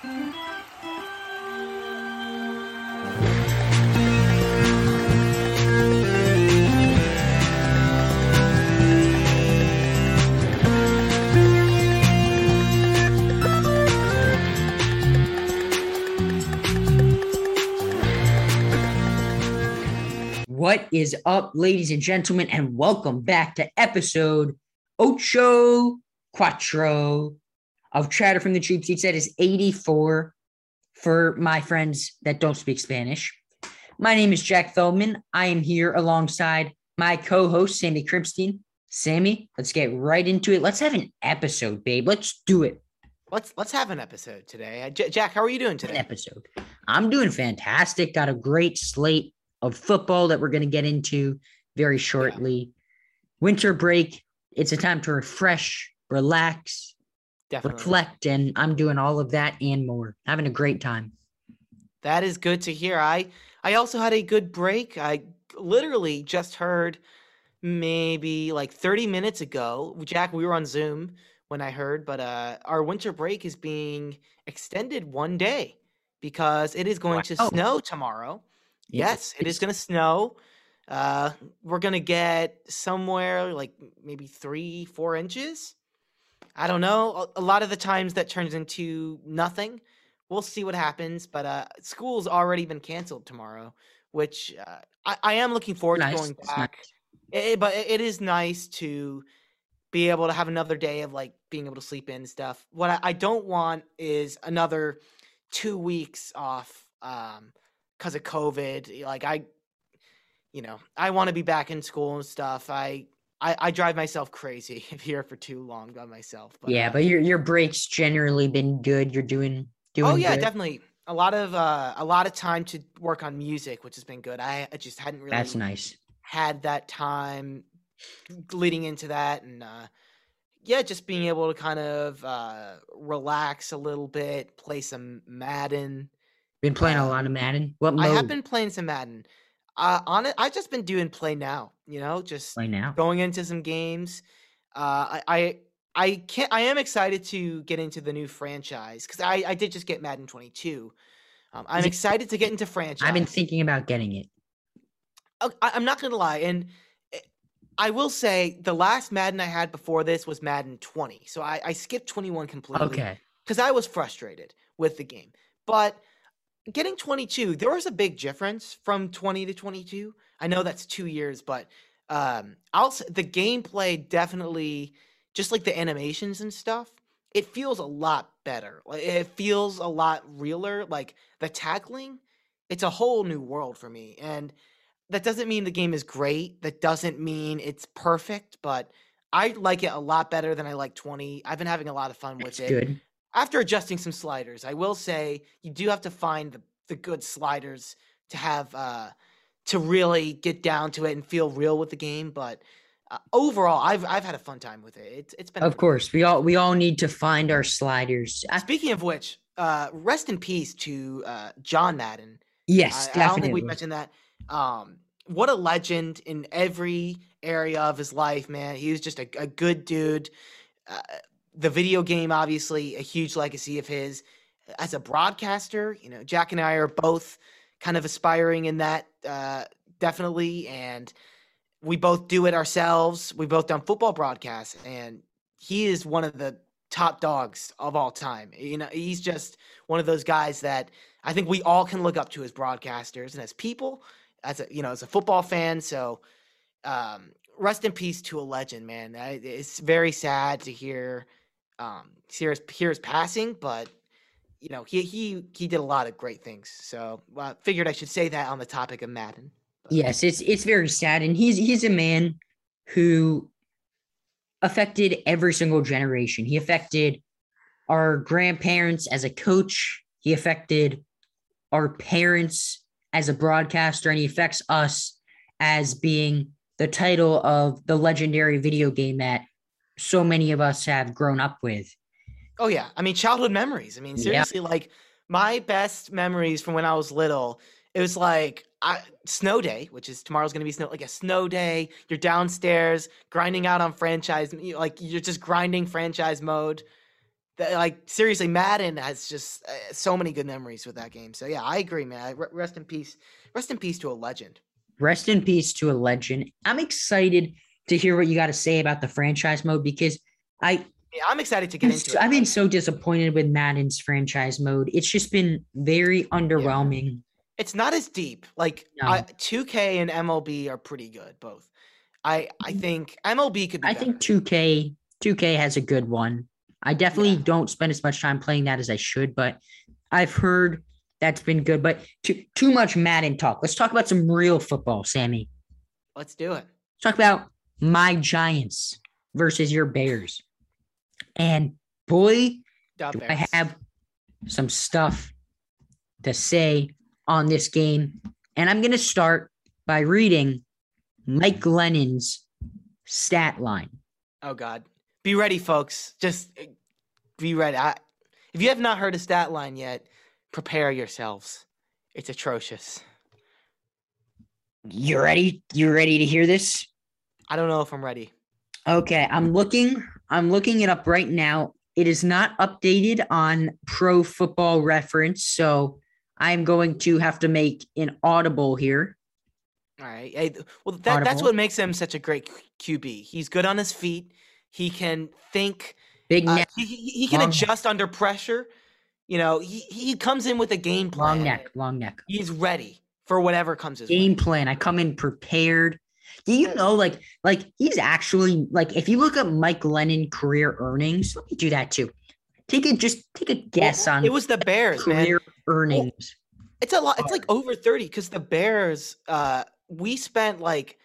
What is up, ladies and gentlemen, and welcome back to episode Ocho Cuatro of Chatter from the Cheap Seats. That is 84 for my friends that don't speak Spanish. My name is Jack Feldman. I am here alongside my co-host, Sammy Kripstein. Sammy, let's get right into it. Let's have an episode, babe. Let's do it. Let's let's have an episode today. Uh, J- Jack, how are you doing today? An episode. I'm doing fantastic. Got a great slate of football that we're going to get into very shortly. Yeah. Winter break, it's a time to refresh, relax, Definitely. reflect, and I'm doing all of that and more. Having a great time. That is good to hear. I I also had a good break. I literally just heard maybe like 30 minutes ago. Jack, we were on Zoom when I heard, but uh our winter break is being extended one day because it is going wow. to snow tomorrow. Yes, it is going to snow. Uh, we're going to get somewhere like maybe three, four inches. I don't know. A, lot of the times that turns into nothing. We'll see what happens. But uh, school's already been canceled tomorrow, which uh, I, I, am looking forward nice. to going back. It, but it is nice to be able to have another day of like being able to sleep in and stuff. What I, I don't want is another two weeks off. Um, because of COVID. Like I, you know, I want to be back in school and stuff. I, I, I drive myself crazy here for too long by myself. But, yeah, uh, but your your breaks generally been good. You're doing doing. Oh yeah, good. definitely. A lot of uh, a lot of time to work on music, which has been good. I, I just hadn't really. That's nice. Had that time leading into that, and uh, yeah, just being able to kind of uh, relax a little bit, play some Madden, been playing a lot of Madden. What mode? I have been playing some Madden. Uh, on it, I've just been doing play now. You know, just play now, going into some games. Uh, I, I I can't. I am excited to get into the new franchise because I, I did just get Madden 22. Um, I'm it, excited to get into franchise. I've been thinking about getting it. Oh, I, I'm not gonna lie, and eh, I will say the last Madden I had before this was Madden 20, so I, I skipped 21 completely. Okay. Because I was frustrated with the game, but getting 22, there was a big difference from 20 to 22. I know that's two years, but um, I'll the gameplay definitely, just like the animations and stuff, it feels a lot better. Like it feels a lot realer. Like the tackling, it's a whole new world for me, and that doesn't mean the game is great. That doesn't mean it's perfect, but I like it a lot better than I like 20. I've been having a lot of fun with it. Good after adjusting some sliders, I will say you do have to find the, the good sliders to have uh, to really get down to it and feel real with the game. But uh, overall, I've I've had a fun time with it. It's it's been. Of course, we all we all need to find our sliders. Speaking of which, uh, rest in peace to uh, John Madden. Yes, I, definitely. I don't think we mentioned that. Um, what a legend in every area of his life, man. He was just a, a good dude. Uh, the video game, obviously, a huge legacy of his. As a broadcaster, you know, Jack and I are both kind of aspiring in that, uh, definitely. And we both do it ourselves. We both done football broadcasts, and he is one of the top dogs of all time. You know, he's just one of those guys that I think we all can look up to as broadcasters and as people, as a you know, as a football fan. So, um, rest in peace to a legend, man. It's very sad to hear um, here's here's passing, but you know he he he did a lot of great things. So I figured I should say that on the topic of Madden. Yes, it's it's very sad, and he's he's a man who affected every single generation. He affected our grandparents as a coach. He affected our parents as a broadcaster, and he affects us as being the title of the legendary video game that so many of us have grown up with. Oh yeah, I mean childhood memories. I mean seriously, yeah. like my best memories from when I was little. It was like I, snow day, which is tomorrow's going to be snow, like a snow day. You're downstairs grinding out on franchise, like you're just grinding franchise mode. That, like seriously, Madden has just uh, so many good memories with that game. So yeah, I agree, man. R- rest in peace. Rest in peace to a legend. Rest in peace to a legend. I'm excited to hear what you got to say about the franchise mode because I I'm excited to get into it. I've been so disappointed with Madden's franchise mode. It's just been very underwhelming. Yeah. It's not as deep. Like no. I, 2K and MLB are pretty good both. I I mm. think MLB could be I better. think 2K 2K has a good one. I definitely yeah. don't spend as much time playing that as I should, but I've heard that's been good. But too too much Madden talk. Let's talk about some real football, Sammy. Let's do it. Let's talk about my Giants versus your Bears. And boy, do I have some stuff to say on this game. And I'm going to start by reading Mike Glennon's stat line. Oh, God. Be ready, folks. Just uh, be ready. I, if you have not heard a stat line yet, prepare yourselves. It's atrocious. You ready? You ready to hear this? I don't know if I'm ready. Okay, I'm looking. I'm looking it up right now. It is not updated on Pro Football Reference, so I'm going to have to make an audible here. All right. Hey, well, that, that's what makes him such a great QB. He's good on his feet. He can think. Big uh, neck. he, he, can long adjust under pressure. You know, he, he comes in with a game plan. Long neck, long neck. He's ready for whatever comes his game way. plan. I come in prepared. Do you know, like, like he's actually like, if you look up Mike Glennon career earnings, let me do that too. Take a just take a guess well, on. It was the Bears career man. earnings. Well, it's a lot. It's like over thirty because the Bears. uh We spent like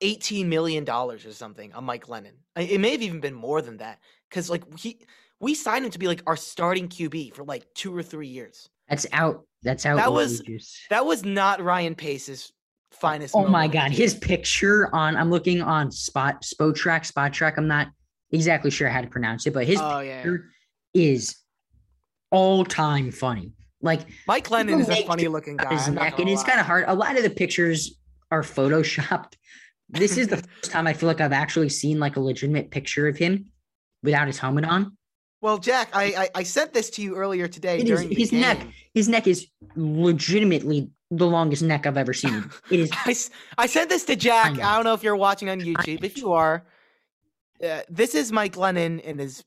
eighteen million dollars or something on Mike Glennon. It may have even been more than that because like he we signed him to be like our starting QB for like two or three years. That's out. That's out. That was that was not Ryan Pace's finest. Oh my god, his picture on I'm looking on spot Spotrac, Spot Track. I'm not exactly sure how to pronounce it, but his oh, picture yeah. is all time funny. Like Mike Glennon is a funny looking guy. His neck, and it's kind of hard. A lot of the pictures are photoshopped. This is the first time I feel like I've actually seen like a legitimate picture of him without his helmet on. Well, Jack, I I, I sent this to you earlier today. During is, his game. neck. His neck is legitimately the longest neck I've ever seen. It is. I, I sent this to Jack. I, I, don't know if you're watching on YouTube. If you are, uh, this is Mike Glennon in his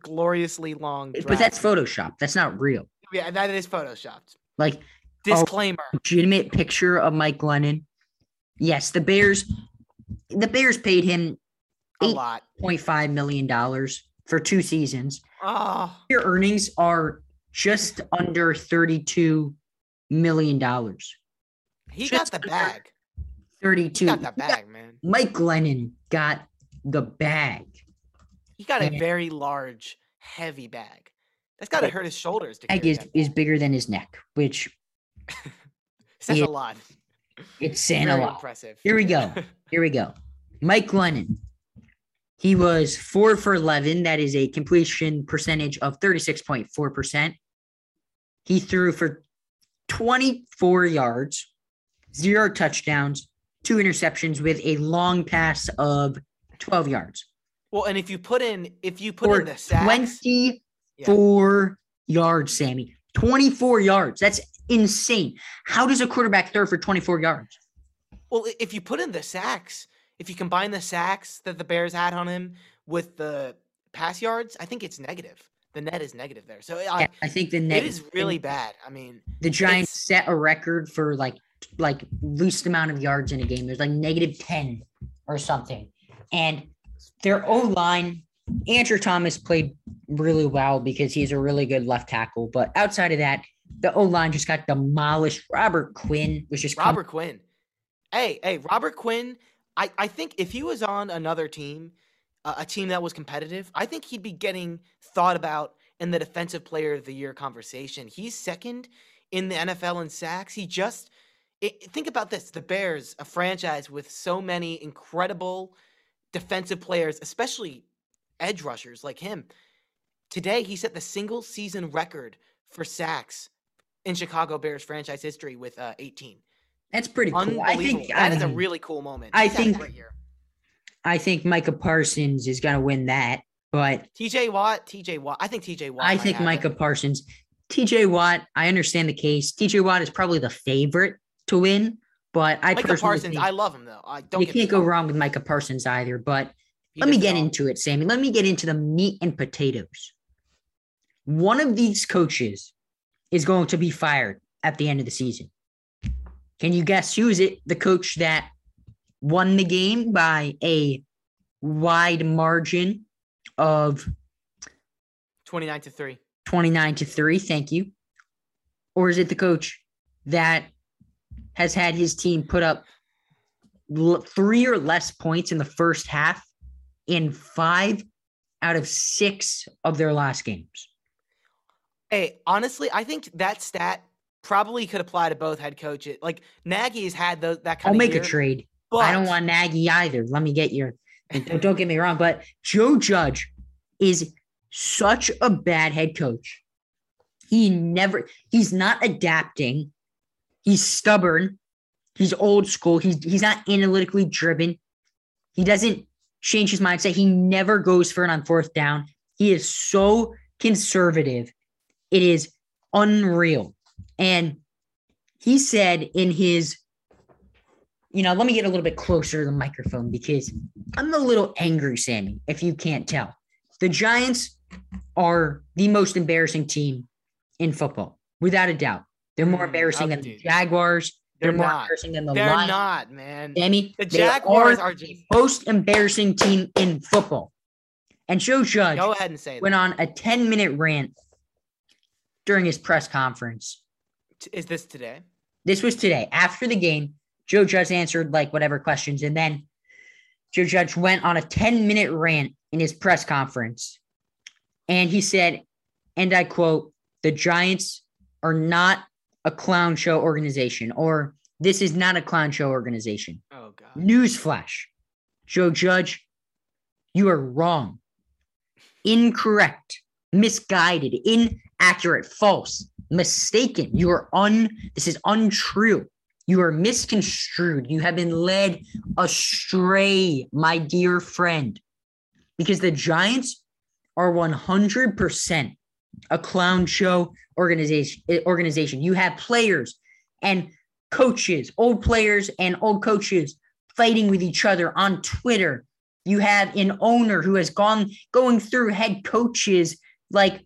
gloriously long. But that's Photoshop. That's not real. Yeah, that is photoshopped. Like disclaimer. Legitimate picture of Mike Glennon. Yes, the Bears. The Bears paid him a lot, point five million dollars for two seasons. Oh. Your earnings are just under thirty-two million dollars. He got the bag. 32. He got the bag, got, man. Mike Glennon got the bag. He got a very large, heavy bag. That's got to hurt his shoulders. bag is, is bigger than his neck, which says a lot. It's saying a lot. Impressive. Here we go. Here we go. Mike Glennon. He was four for 11. That is a completion percentage of 36.4%. He threw for 24 yards, zero touchdowns, two interceptions with a long pass of 12 yards. Well, and if you put in if you put in the sacks, 24 yeah. yards, Sammy. 24 yards. That's insane. How does a quarterback throw for 24 yards? Well, if you put in the sacks, if you combine the sacks that the Bears had on him with the pass yards, I think it's negative the net is negative there. So I, yeah, I think the net is really bad. I mean, the Giants set a record for like like least amount of yards in a game. There's like negative ten or something, and their O line. Andrew Thomas played really well because he's a really good left tackle. But outside of that, the O line just got demolished. Robert Quinn was just Robert Quinn. Hey, hey, Robert Quinn. I, I think if he was on another team, a team that was competitive, I think he'd be getting thought about in the defensive player of the year conversation. He's second in the NFL in sacks. He just it, think about this: the Bears, a franchise with so many incredible defensive players, especially edge rushers like him. Today, he set the single season record for sacks in Chicago Bears franchise history with uh, 18. That's pretty cool. I think that I is a really cool moment. I think I think Micah Parsons is going to win that. But TJ Watt, TJ Watt. I think TJ Watt. I think it. Micah Parsons. TJ Watt, I understand the case. TJ Watt is probably the favorite to win, but I Micah Parsons. think I love him though. I don't. you can't go wrong. wrong with Micah Parsons either. But He let me get into it, Sammy. Let me get into the meat and potatoes. One of these coaches is going to be fired at the end of the season. Can you guess who is it? The coach that won the game by a wide margin of 29 to 3. 29 to 3. Thank you. Or is it the coach that has had his team put up three or less points in the first half in five out of six of their last games? Hey, honestly, I think that stat probably could apply to both head coaches. Like Nagy has had those that kind I'll of make year, a trade. But I don't want Nagy either. Let me get your. Don't, don't get me wrong, but Joe Judge is such a bad head coach. He never. He's not adapting. He's stubborn. He's old school. He's he's not analytically driven. He doesn't change his mindset. He never goes for it on fourth down. He is so conservative. It is unreal. And he said in his you know, let me get a little bit closer to the microphone because I'm a little angry, Sammy, if you can't tell. The Giants are the most embarrassing team in football, without a doubt. They're more Mm, embarrassing than the Jaguars. They're, They're more not. embarrassing than the they're Lions. not, man. Sammy, The Jaguars are are the most embarrassing team in football. And Joe Judge go ahead and say went that. on a 10 minute rant during his press conference. Is this today? This was today. After the game, Joe Judge answered like whatever questions. And then Joe Judge went on a 10 minute rant in his press conference. And he said, and I quote, the Giants are not a clown show organization, or this is not a clown show organization. Oh god. Newsflash Joe Judge, you are wrong, incorrect, misguided, inaccurate, false, mistaken. You are un, this is untrue. You are misconstrued. You have been led astray, my dear friend, because the Giants are 100% a clown show organization. Organization. You have players and coaches, old players and old coaches fighting with each other on Twitter. You have an owner who has gone going through head coaches like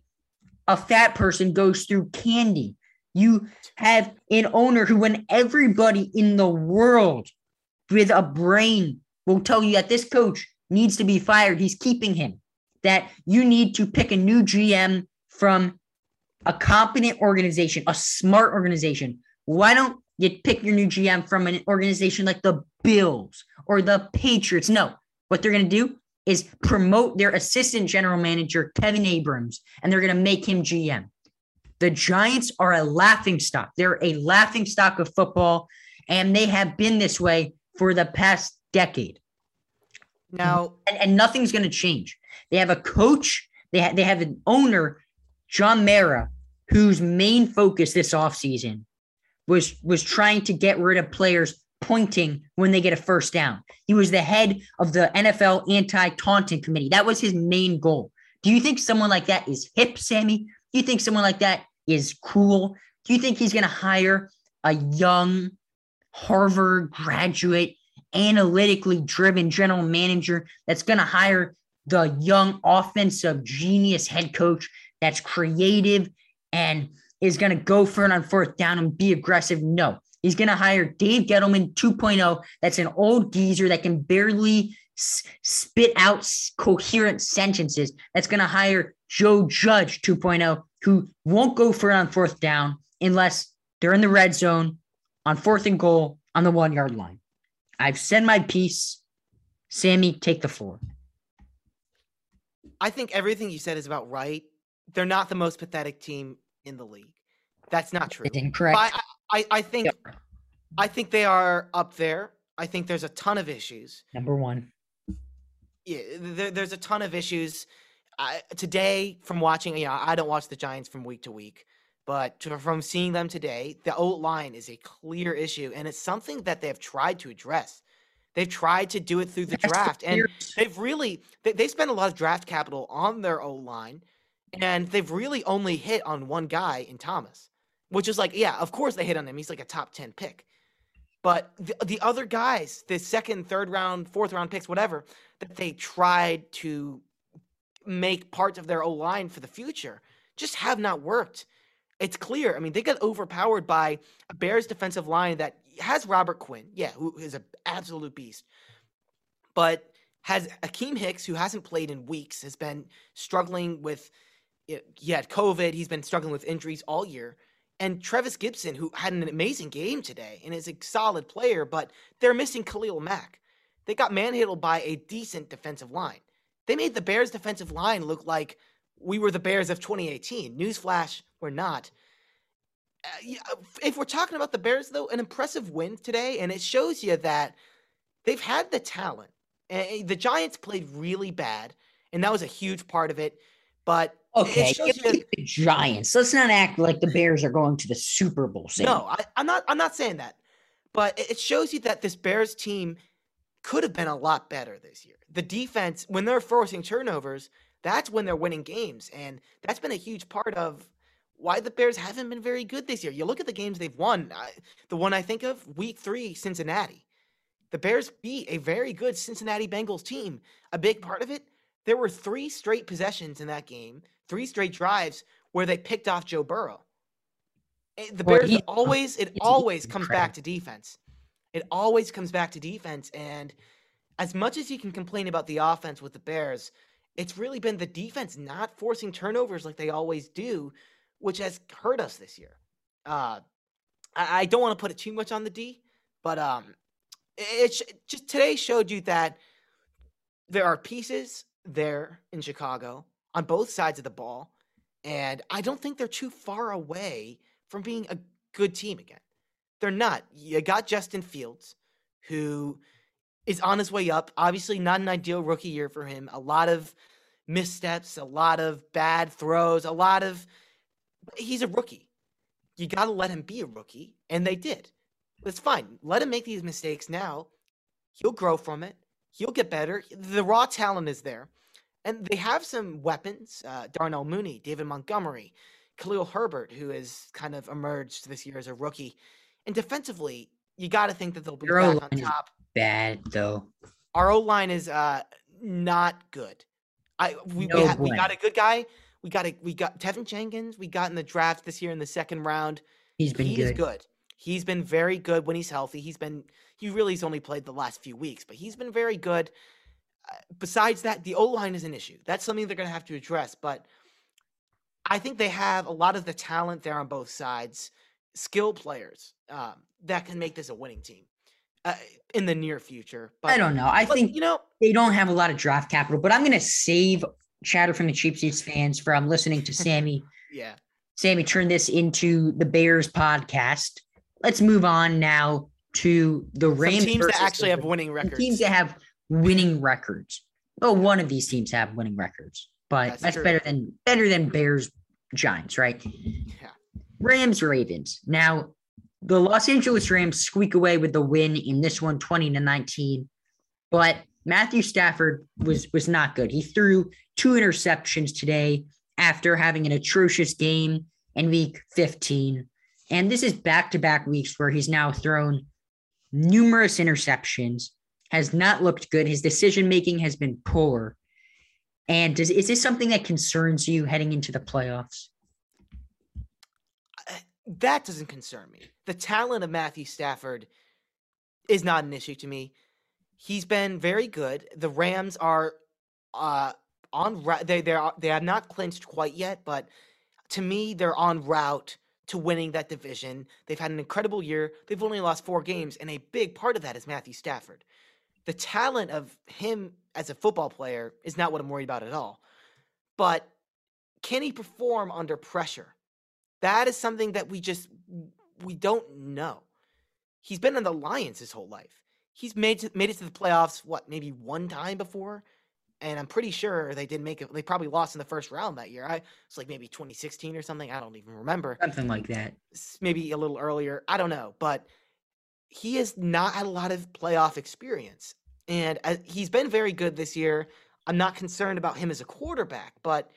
a fat person goes through candy. You have an owner who, when everybody in the world with a brain will tell you that this coach needs to be fired, he's keeping him. That you need to pick a new GM from a competent organization, a smart organization. Why don't you pick your new GM from an organization like the Bills or the Patriots? No, what they're going to do is promote their assistant general manager, Kevin Abrams, and they're going to make him GM. The Giants are a laughing stock. They're a laughing stock of football, and they have been this way for the past decade. Now, And, and nothing's going to change. They have a coach, they, ha- they have an owner, John Mara, whose main focus this offseason was was trying to get rid of players pointing when they get a first down. He was the head of the NFL anti-taunting committee. That was his main goal. Do you think someone like that is hip, Sammy? Do you think someone like that is cool? Do you think he's going to hire a young Harvard graduate, analytically driven general manager that's going to hire the young offensive genius head coach that's creative and is going to go for it on fourth down and be aggressive? No. He's going to hire Dave Gettleman 2.0. That's an old geezer that can barely s- spit out coherent sentences. That's going to hire Joe Judge 2.0, who won't go for it on fourth down unless they're in the red zone on fourth and goal on the one yard line. I've said my piece. Sammy, take the floor. I think everything you said is about right. They're not the most pathetic team in the league. That's not true. Is incorrect. But I, I, I think Yep. I think they are up there. I think there's a ton of issues. Number one. Yeah, there, there's a ton of issues. I, today, from watching, you know, I don't watch the Giants from week to week, but to- from seeing them today, the O line is a clear issue, and it's something that they have tried to address. They've tried to do it through the draft, and they've really they, they spent a lot of draft capital on their O line, and they've really only hit on one guy in Thomas, which is like, yeah, of course they hit on him. He's like a top ten pick, but the, the other guys, the second, third round, fourth round picks, whatever, that they tried to make parts of their O line for the future, just have not worked. It's clear. I mean, they got overpowered by a Bears defensive line that has Robert Quinn, yeah, who is an absolute beast, but has Akiem Hicks, who hasn't played in weeks, has been struggling with, he had COVID, he's been struggling with injuries all year. And Trevis Gipson, who had an amazing game today and is a solid player, but they're missing Khalil Mack. They got manhandled by a decent defensive line. They made the Bears' defensive line look like we were the Bears of 2018. Newsflash, we're not. Uh, if we're talking about the Bears, though, an impressive win today, and it shows you that they've had the talent. And the Giants played really bad, and that was a huge part of it. But okay, the Giants. Let's not act like the Bears are going to the Super Bowl. No, I, I'm not. I'm not saying that. But it shows you that this Bears team could have been a lot better this year. The defense, when they're forcing turnovers, that's when they're winning games. And that's been a huge part of why the Bears haven't been very good this year. You look at the games they've won. I, the one I think of, week three, Cincinnati. The Bears beat a very good Cincinnati Bengals team. A big part of it, there were three straight possessions in that game, three straight drives where they picked off Joe Burrow. Eh, the Bears well, he, always, it always comes back to defense. It always comes back to defense. And as much as you can complain about the offense with the Bears, it's really been the defense not forcing turnovers like they always do, which has hurt us this year. Uh, I, I don't want to put it too much on the D, but um, it, it just today showed you that there are pieces there in Chicago on both sides of the ball, and I don't think they're too far away from being a good team again. They're not. You got Justin Fields, who is on his way up. Obviously, not an ideal rookie year for him. A lot of missteps, a lot of bad throws, a lot of. He's a rookie. You got to let him be a rookie, and they did. It's fine. Let him make these mistakes now. He'll grow from it. He'll get better. The raw talent is there. And they have some weapons uh, Darnell Mooney, David Montgomery, Khalil Herbert, who has kind of emerged this year as a rookie. And defensively, you got to think that they'll be Your back on top bad though. Our O line is uh not good. I we no we, ha- we, got a good guy. We got a we got Teven Jenkins. We got in the draft this year in the second round. He's been he's good. good. He's been very good when he's healthy. He's been he really's only played the last few weeks, but he's been very good. Uh, besides that, the O line is an issue. That's something they're going to have to address. But I think they have a lot of the talent there on both sides, skill players um, that can make this a winning team uh, in the near future. But, I don't know. I but, think you know they don't have a lot of draft capital, but I'm going to save chatter from the cheap seats fans from listening to Sammy. yeah, Sammy, turn this into the Bears podcast. Let's move on now to the Rams. Some teams that actually have winning records. Teams that have winning records. Oh, one of these teams have winning records, but that's, that's better than better than Bears Giants, right? Yeah. Rams Ravens. Now the Los Angeles Rams squeak away with the win in this one, 20 to 19. But Matthew Stafford was was not good. He threw two interceptions today after having an atrocious game in week 15. And this is back-to-back weeks where he's now thrown numerous interceptions, has not looked good. His decision making has been poor. And does, is this something that concerns you heading into the playoffs? That doesn't concern me. The talent of Matthew Stafford is not an issue to me. He's been very good. The Rams are uh, on they they are they have not clinched quite yet, but to me they're on route to winning that division. They've had an incredible year. They've only lost 4 games and a big part of that is Matthew Stafford. The talent of him as a football player is not what I'm worried about at all. But can he perform under pressure? That is something that we just we don't know. He's been in the Lions his whole life. He's made to, made it to the playoffs what maybe one time before, and I'm pretty sure they didn't make it. They probably lost in the first round that year. I it's like maybe 2016 or something. I don't even remember. Something like that. Maybe a little earlier. I don't know, but he has not had a lot of playoff experience. And uh, he's been very good this year. I'm not concerned about him as a quarterback, but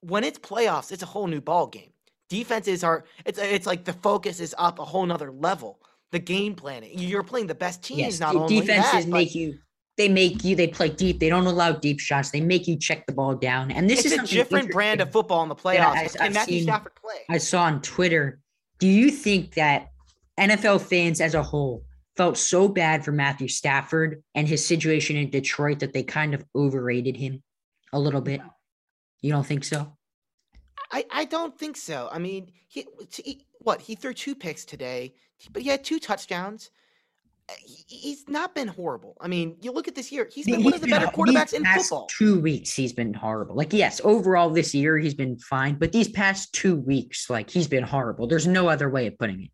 when it's playoffs, it's a whole new ball game. Defenses are it's it's like the focus is up a whole nother level. The game planning. You're playing the best teams. Yes, not only defenses that, make you they make you they play deep. They don't allow deep shots. They make you check the ball down. And this is a different brand of football in the playoffs. I, Can Matthew seen, Stafford play? I saw on Twitter. Do you think that NFL fans as a whole felt so bad for Matthew Stafford and his situation in Detroit that they kind of overrated him a little bit? You don't think so? I, I don't think so. I mean, he, he what he threw two picks today, but he had two touchdowns. Uh, he's not been horrible. I mean, you look at this year; he's been he's one of the better quarterbacks in football. Two weeks, he's been horrible. Like, yes, overall this year he's been fine, but these past two weeks, like, he's been horrible. There's no other way of putting it.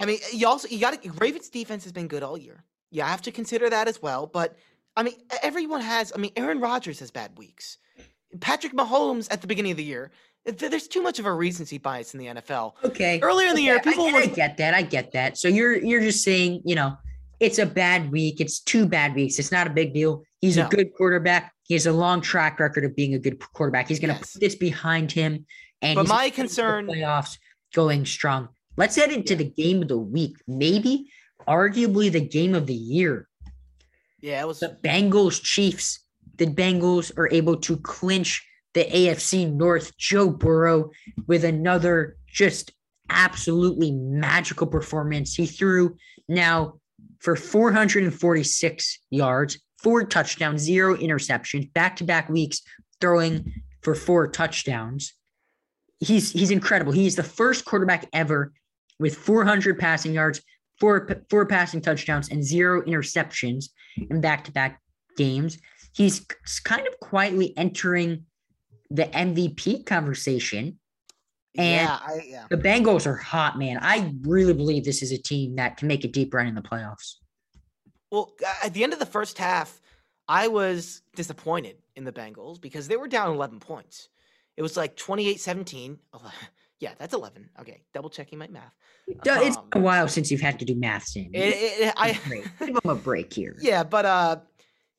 I mean, you also you got to Ravens defense has been good all year. You have to consider that as well. But I mean, everyone has. I mean, Aaron Rodgers has bad weeks. Patrick Mahomes at the beginning of the year. There's too much of a recency bias in the NFL. Okay. Earlier in the okay. year, people I, I get that. I get that. So you're you're just saying, you know, it's a bad week. It's two bad weeks. It's not a big deal. He's no. a good quarterback. He has a long track record of being a good quarterback. He's going to yes. put this behind him. And but my concern playoffs going strong. Let's head into yeah. the game of the week. Maybe, arguably, the game of the year. Yeah, it was the Bengals Chiefs. The Bengals are able to clinch the AFC North. Joe Burrow with another just absolutely magical performance. He threw now for 446 yards, four touchdowns, zero interceptions, back to back weeks throwing for four touchdowns. He's he's incredible. He's the first quarterback ever with 400 passing yards, four four passing touchdowns, and zero interceptions in back to back games. He's kind of quietly entering the MVP conversation. And yeah, I, yeah. the Bengals are hot, man. I really believe this is a team that can make a deep run in the playoffs. Well, at the end of the first half, I was disappointed in the Bengals because they were down 11 points. It was like 28 17. Yeah, that's 11. Okay, double checking my math. It's um, a while since you've had to do math, Sam. It, it, I give them a break here. Yeah, but uh,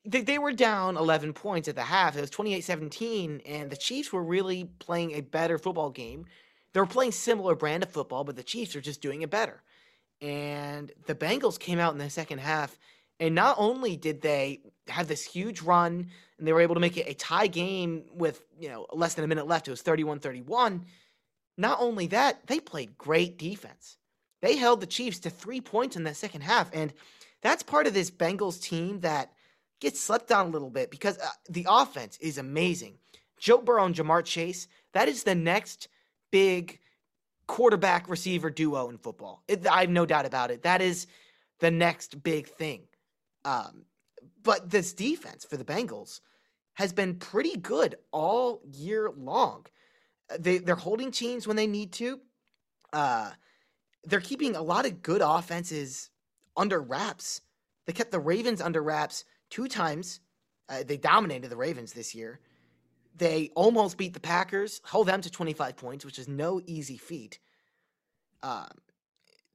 they, they were down 11 points at the half. It was 28 17, and the Chiefs were really playing a better football game. They were playing similar brand of football, but the Chiefs are just doing it better. And the Bengals came out in the second half, and not only did they have this huge run and they were able to make it a tie game with, you know, less than a minute left, it was 31 31. Not only that, they played great defense. They held the Chiefs to three points in the second half. And that's part of this Bengals team that gets slept on a little bit because uh, the offense is amazing. Joe Burrow and Ja'Marr Chase, that is the next big quarterback receiver duo in football. It, I have no doubt about it. That is the next big thing. Um, but this defense for the Bengals has been pretty good all year long. Uh, they they're holding teams when they need to. Uh, they're keeping a lot of good offenses under wraps. They kept the Ravens under wraps two times. Uh, they dominated the Ravens this year. They almost beat the Packers, hold them to 25 points, which is no easy feat. Um,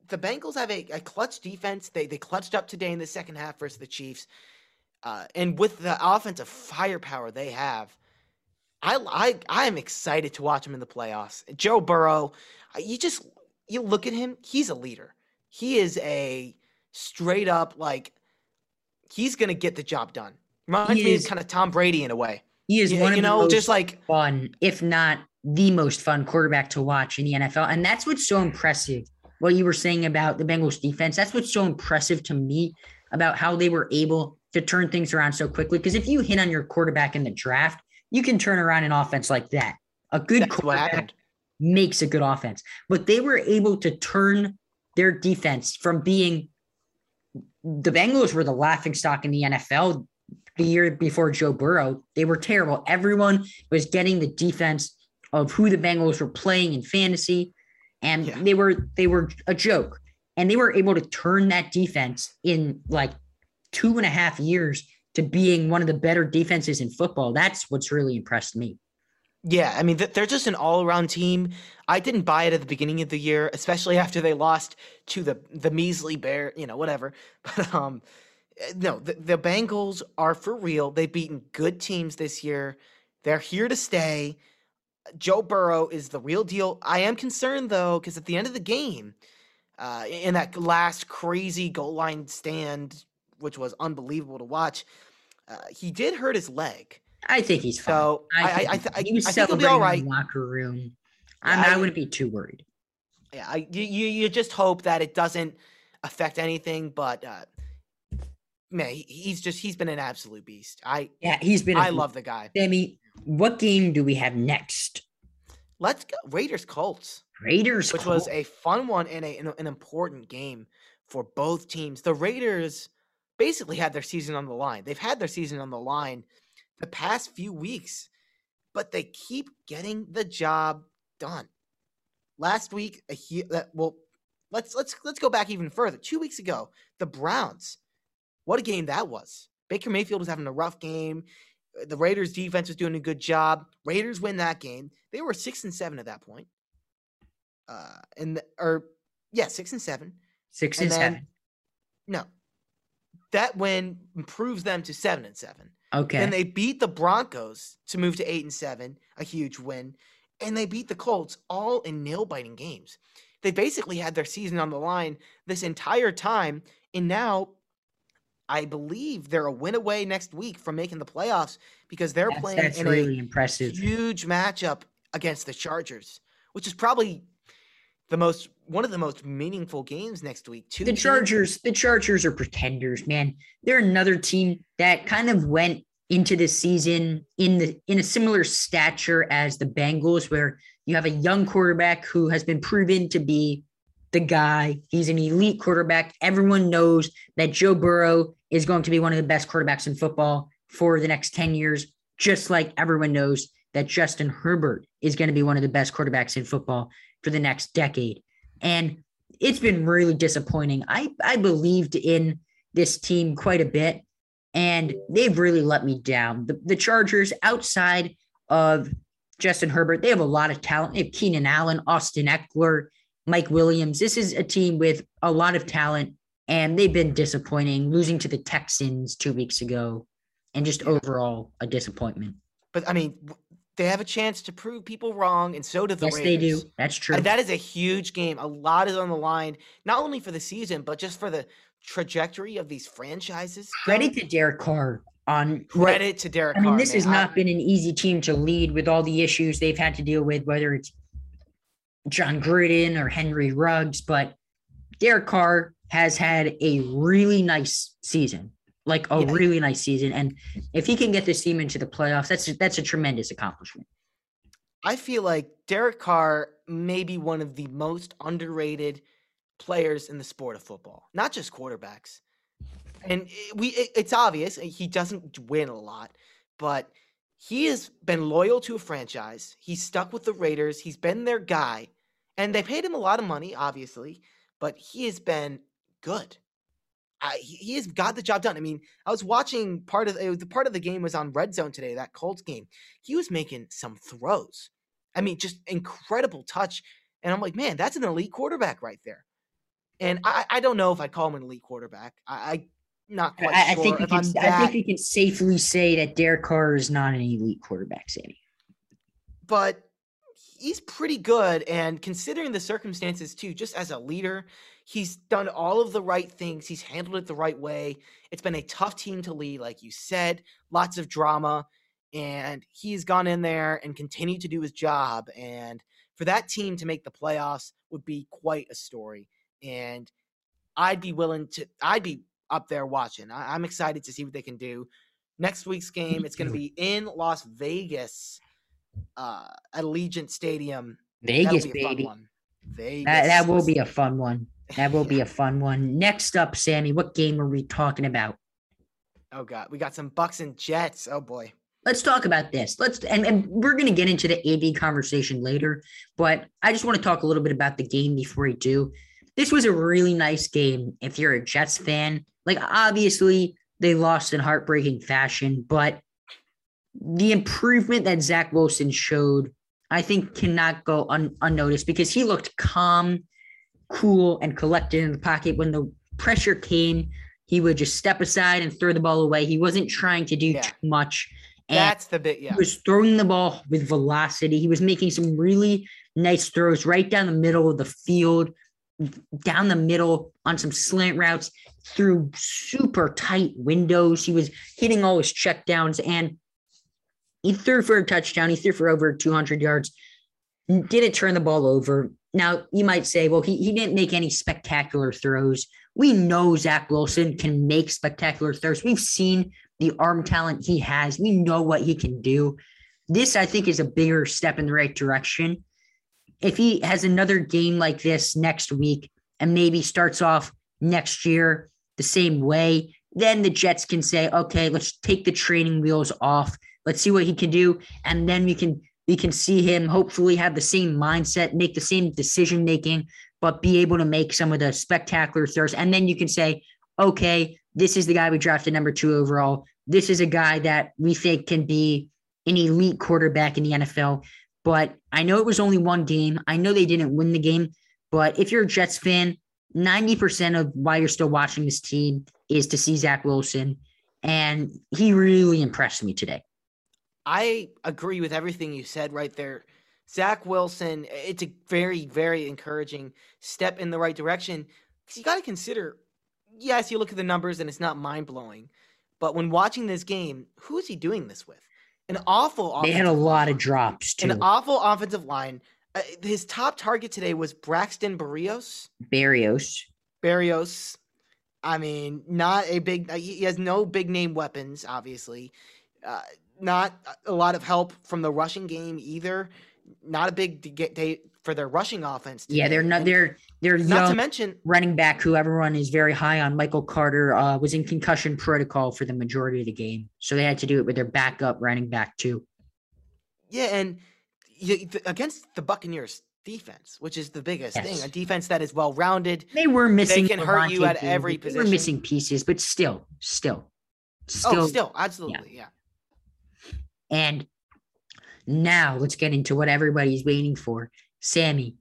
the Bengals have a, a, clutch defense. They they clutched up today in the second half versus the Chiefs, uh, and with the offensive firepower they have, I I I am excited to watch him in the playoffs. Joe Burrow, uh, you just you look at him. He's a leader. He is a straight up like he's going to get the job done. Reminds he me is, of kind of Tom Brady in a way. He is one you of know, the most just like fun, if not the most fun quarterback to watch in the NFL. And that's what's so impressive. What you were saying about the Bengals defense, that's what's so impressive to me about how they were able to turn things around so quickly. Because if you hit on your quarterback in the draft, you can turn around an offense like that. A good that's quarterback makes a good offense. But they were able to turn their defense from being the Bengals were the laughing stock in the NFL the year before Joe Burrow. They were terrible. Everyone was getting the defense of who the Bengals were playing in fantasy, and yeah. they were they were a joke. And they were able to turn that defense in like two and a half years to being one of the better defenses in football. That's what's really impressed me. Yeah, I mean they're just an all-around team. I didn't buy it at the beginning of the year, especially after they lost to the the measly bear, you know, whatever. But um no, the, the Bengals are for real. They've beaten good teams this year. They're here to stay. Joe Burrow is the real deal. I am concerned though, because at the end of the game, uh, in that last crazy goal line stand, which was unbelievable to watch, uh, he did hurt his leg. I think he's fine. So I, I, I, I, he was I think he'll be celebrating in the locker room. Yeah, I, I- wouldn't be too worried. Yeah, I, you, you just hope that it doesn't affect anything. But uh, man, he's just he's been an absolute beast. I Yeah, he's been. I love the guy. Sammy. What game do we have next? Let's go Raiders Colts. Raiders, which was a fun one and a, an important game for both teams. The Raiders basically had their season on the line. They've had their season on the line the past few weeks, but they keep getting the job done. Last week, a hu- that well, let's let's let's go back even further. Two weeks ago, the Browns. What a game that was! Baker Mayfield was having a rough game. Uh, The Raiders defense was doing a good job. Raiders win that game. They were six and seven at that point uh and the, or yeah six and seven six and and, then- seven. no that win improves them to seven and seven Okay. then they beat the broncos to move to eight and seven a huge win and they beat the colts all in nail-biting games they basically had their season on the line this entire time and now i believe they're a win away next week from making the playoffs because they're that's, playing that's in really a impressive. huge matchup against the Chargers, which is probably the most one of the most meaningful games next week. Two The Chargers, the Chargers are pretenders, man. They're another team that kind of went into this season in the in a similar stature as the Bengals, where you have a young quarterback who has been proven to be the guy. He's an elite quarterback. Everyone knows that Joe Burrow is going to be one of the best quarterbacks in football for the next 10 years, just like everyone knows that Justin Herbert is going to be one of the best quarterbacks in football for the next decade. And it's been really disappointing. I, I believed in this team quite a bit, and they've really let me down. The, the Chargers, outside of Justin Herbert, they have a lot of talent. They have Keenan Allen, Austin Ekeler, Mike Williams. This is a team with a lot of talent, and they've been disappointing, losing to the Texans two weeks ago, and just overall a disappointment. but I mean, they have a chance to prove people wrong, and so do the yes, Raiders. they do. That's true. And that is a huge game. A lot is on the line, not only for the season, but just for the trajectory of these franchises. Credit to Derek Carr on what credit to Derek. I mean, Carr, this man. has I- not been an easy team to lead with all the issues they've had to deal with, whether it's Jon Gruden or Henry Ruggs, but Derek Carr has had a really nice season, like a Yeah. really nice season. And if he can get this team into the playoffs, that's that's a tremendous accomplishment. I feel like Derek Carr may be one of the most underrated players in the sport of football, not just quarterbacks. And we it- it's obvious uh, he doesn't win a lot, but he has been loyal to a franchise. He's stuck with the Raiders. He's been their guy. And they paid him a lot of money, obviously, but he has been good. I, he has got the job done. I mean, I was watching part of was- the part of the game was on Red Zone today, that Colts game. He was making some throws. I mean, just incredible touch. And I'm like, man, that's an elite quarterback right there. And I, I don't know if I'd call him an elite quarterback. I, I not quite I, I think we can I'm I that, think we can safely say that Derek Carr is not an elite quarterback, Sammy. but he's pretty good. And considering the circumstances too, just as a leader, he's done all of the right things. He's handled it the right way. It's been a tough team to lead, like you said, lots of drama. And he's gone in there and continued to do his job. And for that team to make the playoffs would be quite a story. And I'd be willing to, I'd be up there watching. I, I'm excited to see what they can do. Next week's game, it's going to be in Las Vegas uh, at Allegiant Stadium. Vegas, baby. Vegas. That, that will be a fun one. That will be a fun one. Next up, Sammy, what game are we talking about? Oh god, we got some Bucs and Jets. Oh boy. Let's talk about this. Let's and, and we're gonna get into the AB conversation later, but I just want to talk a little bit about the game before we do. This was a really nice game if you're a Jets fan. Like obviously they lost in heartbreaking fashion, but the improvement that Zach Wilson showed, I think, cannot go un- unnoticed because he looked calm, cool, and collected in the pocket when the pressure came. He would just step aside and throw the ball away. He wasn't trying to do Yeah. too much. And That's the bit. Yeah. he was throwing the ball with velocity. He was making some really nice throws right down the middle of the field, down the middle on some slant routes through super tight windows. He was hitting all his checkdowns and he threw for a touchdown. He threw for over 200 yards. Didn't turn the ball over. Now, you might say, well, he, he didn't make any spectacular throws. We know Zach Wilson can make spectacular throws. We've seen the arm talent he has. We know what he can do. This, I think, is a bigger step in the right direction. If he has another game like this next week and maybe starts off next year the same way, then the Jets can say, okay, let's take the training wheels off. Let's see what he can do. And then we can we can see him hopefully have the same mindset, make the same decision making, but be able to make some of the spectacular throws. And then you can say, okay, this is the guy we drafted number two overall. This is a guy that we think can be an elite quarterback in the NFL. But I know it was only one game. I know they didn't win the game. But if you're a Jets fan, 90% of why you're still watching this team is to see Zach Wilson. And he really impressed me today. I agree with everything you said right there. Zach Wilson, it's a very, very encouraging step in the right direction. Because you got to consider, yes, you look at the numbers and it's not mind blowing. But when watching this game, who is he doing this with? An awful They had a lot of drops too. An awful offensive line. Uh, his top target today was Braxton Berrios. Barrios. Barrios. I mean, not a big. uh, He has no big name weapons, obviously. Uh, not a lot of help from the rushing game either. Not a big d- get day for their rushing offense. Yeah, they're not they're they're Not to mention, running back who everyone is very high on. Michael Carter uh, was in concussion protocol for the majority of the game. So they had to do it with their backup running back too. yeah, and y- th- against the Buccaneers defense, which is the biggest Yes. thing, a defense that is well rounded. They were missing. They can hurt you Lavonte at every David. They position. were missing pieces, but still, still, still. oh, still, absolutely, yeah. And now let's get into what everybody's waiting for. Sammy,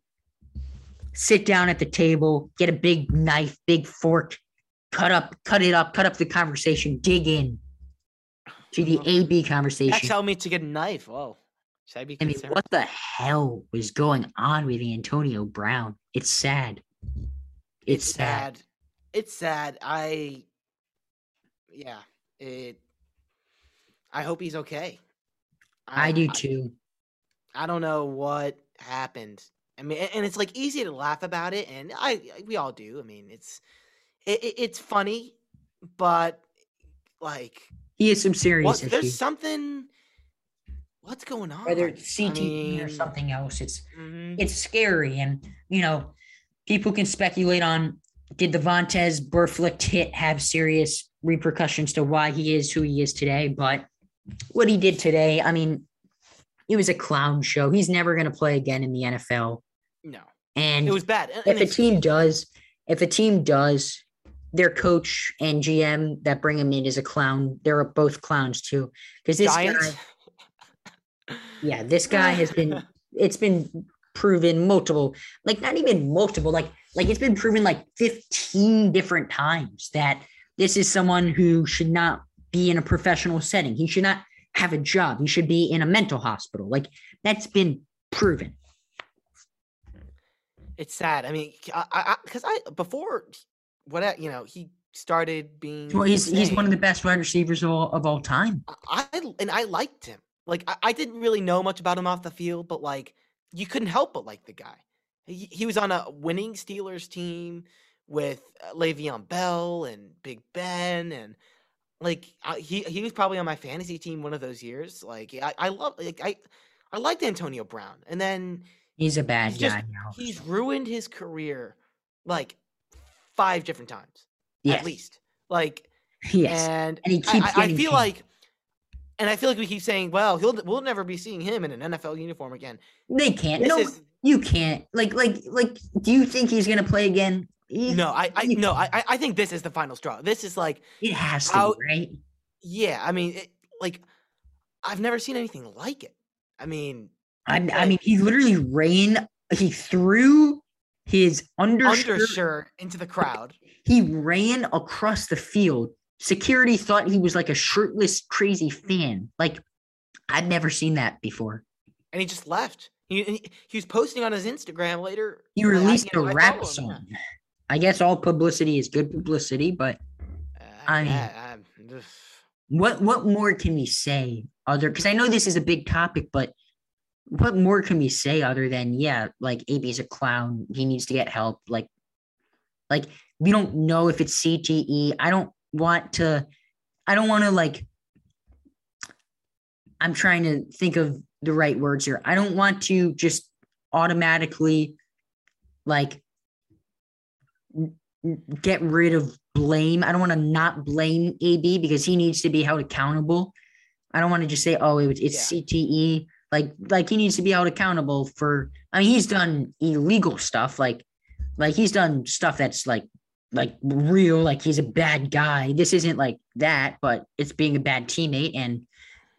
sit down at the table, get a big knife, big fork, cut up, cut it up, cut up the conversation, dig in to the uh-huh. AB That conversation. tell me to get a knife. Whoa, should I be I mean, what the hell was going on with Antonio Brown? It's sad. It's, sad. It's sad. I, yeah, it. I hope he's okay. I do too. I don't know what happened. I mean, and it's like easy to laugh about it, and I we all do. I mean, it's it, it- it's funny, but like, He has some serious what, there's something. What's going on? Whether it's I CTE or something else, it's mhm. it's scary. And, you know, people can speculate on did the Vontaze Burfict hit have serious repercussions to why he is who he is today? But what he did today, I mean, it was a clown show. He's never going to play again in the NFL. no, And it was bad. and- if a team does, if a team does, their coach and GM that bring him in is a clown. They're both clowns too. Because this Giants. guy, yeah, this guy has been it's been proven multiple, like not even multiple, like like it's been proven like 15 different times that this is someone who should not be in a professional setting. He should not have a job. He should be in a mental hospital. Like that's been proven. It's sad. I mean, I because I, before what I- you know he started being. Well, he's he's one of the best wide receivers of all, of all time. I and I liked him. Like I, I didn't really know much about him off the field, but like you couldn't help but like the guy. He, he was on a winning Steelers team with uh, Le'Veon Bell and Big Ben, and like I, he he was probably on my fantasy team one of those years. Like I I love like I I liked Antonio Brown, and then He's a bad He's guy just- now. he's ruined his career like five different times Yes. at least. Like Yes. and, And he I- keeps I, I feel paid. like and I feel like we keep saying, well, he'll we'll never be seeing him in an NFL uniform again. they can't. This No, is you can't. Like, like, like. Do you think he's gonna play again? He- no, I I you no, I I- I think this is the final straw. This is like It has to, How- be, right? yeah, I mean, it, like I've never seen anything like it. I mean, I, I mean, he literally ran. He threw his undershirt, undershirt into the crowd. He ran across the field. Security thought he was like a shirtless, crazy fan. Like I'd never seen that before. And he just left. He, he, he was posting on his Instagram later. He released a rap song. I guess all publicity is good publicity, but uh, I mean, I, what what more can we say other? Because I know this is a big topic, but what more can we say other than yeah, like AB is a clown. He needs to get help. Like, like we don't know if it's CTE. I don't want to. I don't want to like. I'm trying to think of the right words here. I don't want to just automatically like get rid of blame. I don't want to not blame AB because he needs to be held accountable. I don't want to just say, oh, it, it's yeah. CTE. Like, like he needs to be held accountable for. I mean, he's done illegal stuff. Like, like he's done stuff that's like, like real. Like he's a bad guy. This isn't like that, but it's being a bad teammate, and